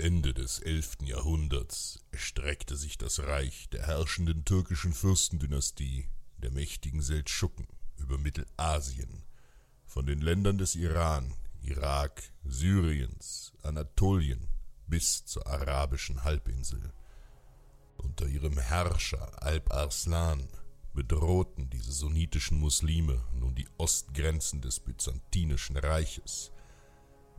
Ende des 11. Jahrhunderts erstreckte sich das Reich der herrschenden türkischen Fürstendynastie, der mächtigen Seldschuken, über Mittelasien, von den Ländern des Iran, Irak, Syriens, Anatolien bis zur arabischen Halbinsel. Unter ihrem Herrscher Alp Arslan bedrohten diese sunnitischen Muslime nun die Ostgrenzen des Byzantinischen Reiches.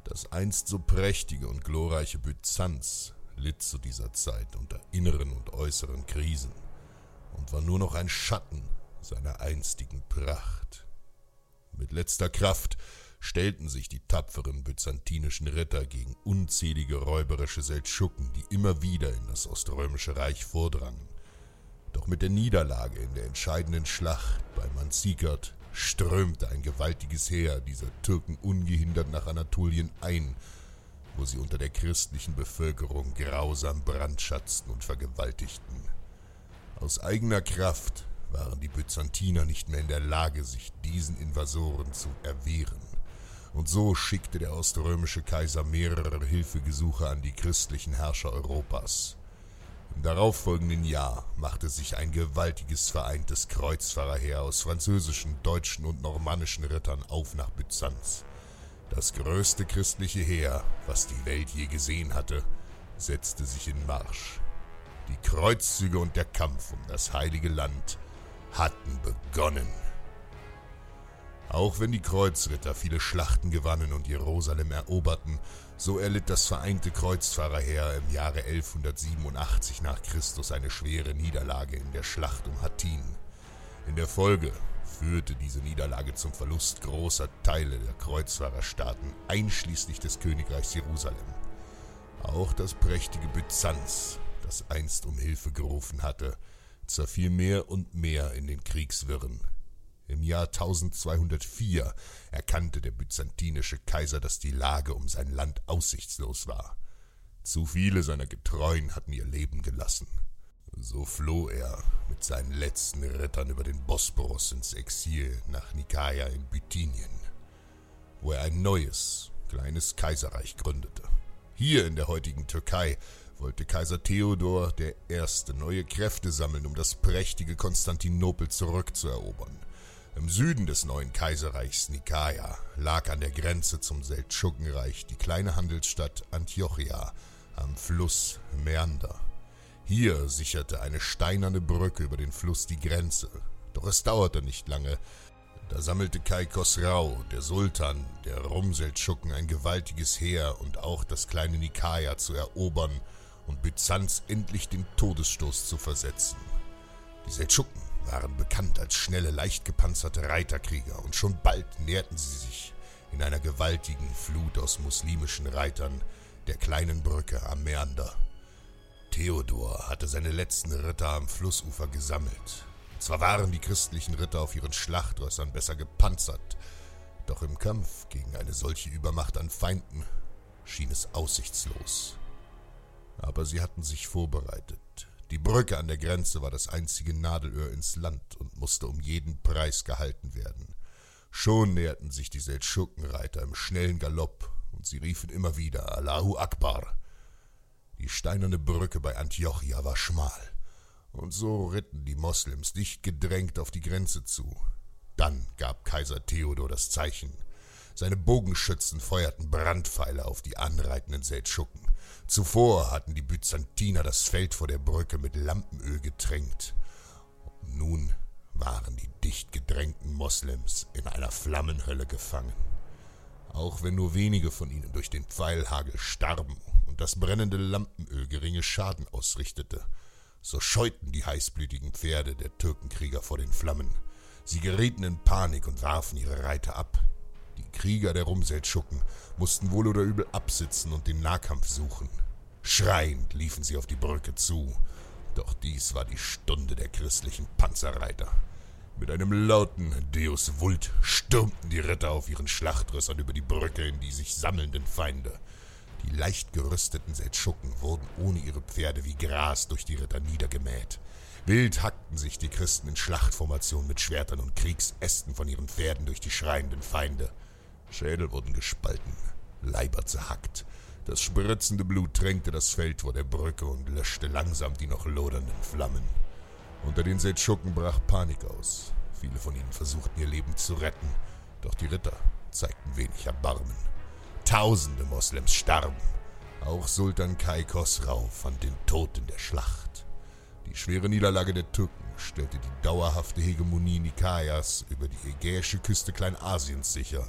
Das einst so prächtige und glorreiche Byzanz litt zu dieser Zeit unter inneren und äußeren Krisen und war nur noch ein Schatten seiner einstigen Pracht. Mit letzter Kraft stellten sich die tapferen byzantinischen Ritter gegen unzählige räuberische Seldschuken, die immer wieder in das Oströmische Reich vordrangen. Doch mit der Niederlage in der entscheidenden Schlacht bei Manzikert strömte ein gewaltiges Heer dieser Türken ungehindert nach Anatolien ein, wo sie unter der christlichen Bevölkerung grausam brandschatzten und vergewaltigten. Aus eigener Kraft waren die Byzantiner nicht mehr in der Lage, sich diesen Invasoren zu erwehren. Und so schickte der oströmische Kaiser mehrere Hilfegesuche an die christlichen Herrscher Europas. Im darauffolgenden Jahr machte sich ein gewaltiges vereintes Kreuzfahrerheer aus französischen, deutschen und normannischen Rittern auf nach Byzanz. Das größte christliche Heer, was die Welt je gesehen hatte, setzte sich in Marsch. Die Kreuzzüge und der Kampf um das heilige Land hatten begonnen. Auch wenn die Kreuzritter viele Schlachten gewannen und Jerusalem eroberten, so erlitt das vereinte Kreuzfahrerheer im Jahre 1187 nach Christus eine schwere Niederlage in der Schlacht um Hattin. In der Folge führte diese Niederlage zum Verlust großer Teile der Kreuzfahrerstaaten, einschließlich des Königreichs Jerusalem. Auch das prächtige Byzanz, das einst um Hilfe gerufen hatte, zerfiel mehr und mehr in den Kriegswirren. Im Jahr 1204 erkannte der byzantinische Kaiser, dass die Lage um sein Land aussichtslos war. Zu viele seiner Getreuen hatten ihr Leben gelassen. So floh er mit seinen letzten Rittern über den Bosporus ins Exil nach Nikaia in Bithynien, wo er ein neues, kleines Kaiserreich gründete. Hier in der heutigen Türkei wollte Kaiser Theodor der Erste neue Kräfte sammeln, um das prächtige Konstantinopel zurückzuerobern. Im Süden des neuen Kaiserreichs Nikaia lag an der Grenze zum Seldschukenreich die kleine Handelsstadt Antiochia am Fluss Meander. Hier sicherte eine steinerne Brücke über den Fluss die Grenze. Doch es dauerte nicht lange. Da sammelte Kai Khosrau, der Sultan der Rumseldschuken, ein gewaltiges Heer und auch das kleine Nikaia zu erobern und Byzanz endlich den Todesstoß zu versetzen. Die Seldschuken waren bekannt als schnelle, leicht gepanzerte Reiterkrieger und schon bald näherten sie sich in einer gewaltigen Flut aus muslimischen Reitern der kleinen Brücke am Meander. Theodor hatte seine letzten Ritter am Flussufer gesammelt. Zwar waren die christlichen Ritter auf ihren Schlachtrössern besser gepanzert, doch im Kampf gegen eine solche Übermacht an Feinden schien es aussichtslos. Aber sie hatten sich vorbereitet. Die Brücke an der Grenze war das einzige Nadelöhr ins Land und musste um jeden Preis gehalten werden. Schon näherten sich die Seldschukenreiter im schnellen Galopp und sie riefen immer wieder Allahu Akbar. Die steinerne Brücke bei Antiochia war schmal, und so ritten die Moslems dicht gedrängt auf die Grenze zu. Dann gab Kaiser Theodor das Zeichen. Seine Bogenschützen feuerten Brandpfeile auf die anreitenden Seldschuken. Zuvor hatten die Byzantiner das Feld vor der Brücke mit Lampenöl getränkt. Und nun waren die dicht gedrängten Moslems in einer Flammenhölle gefangen. Auch wenn nur wenige von ihnen durch den Pfeilhagel starben und das brennende Lampenöl geringe Schaden ausrichtete, so scheuten die heißblütigen Pferde der Türkenkrieger vor den Flammen. Sie gerieten in Panik und warfen ihre Reiter ab. Die Krieger der Rumseldschucken mussten wohl oder übel absitzen und den Nahkampf suchen. Schreiend liefen sie auf die Brücke zu, doch dies war die Stunde der christlichen Panzerreiter. Mit einem lauten Deus Vult stürmten die Ritter auf ihren Schlachtrössern über die Brücke in die sich sammelnden Feinde. Die leicht gerüsteten Seldschuken wurden ohne ihre Pferde wie Gras durch die Ritter niedergemäht. Wild hackten sich die Christen in Schlachtformation mit Schwertern und Kriegsästen von ihren Pferden durch die schreienden Feinde. Schädel wurden gespalten, Leiber zerhackt. Das spritzende Blut tränkte das Feld vor der Brücke und löschte langsam die noch lodernden Flammen. Unter den Seldschuken brach Panik aus. Viele von ihnen versuchten ihr Leben zu retten, doch die Ritter zeigten wenig Erbarmen. Tausende Moslems starben. Auch Sultan Kai Khosrau fand den Tod in der Schlacht. Die schwere Niederlage der Türken stellte die dauerhafte Hegemonie Nikayas über die ägäische Küste Kleinasiens sicher.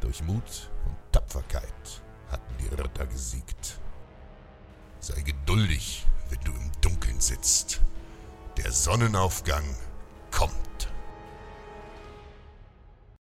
Durch Mut und Tapferkeit hatten die Ritter gesiegt. Sei geduldig, wenn du im Dunkeln sitzt. Der Sonnenaufgang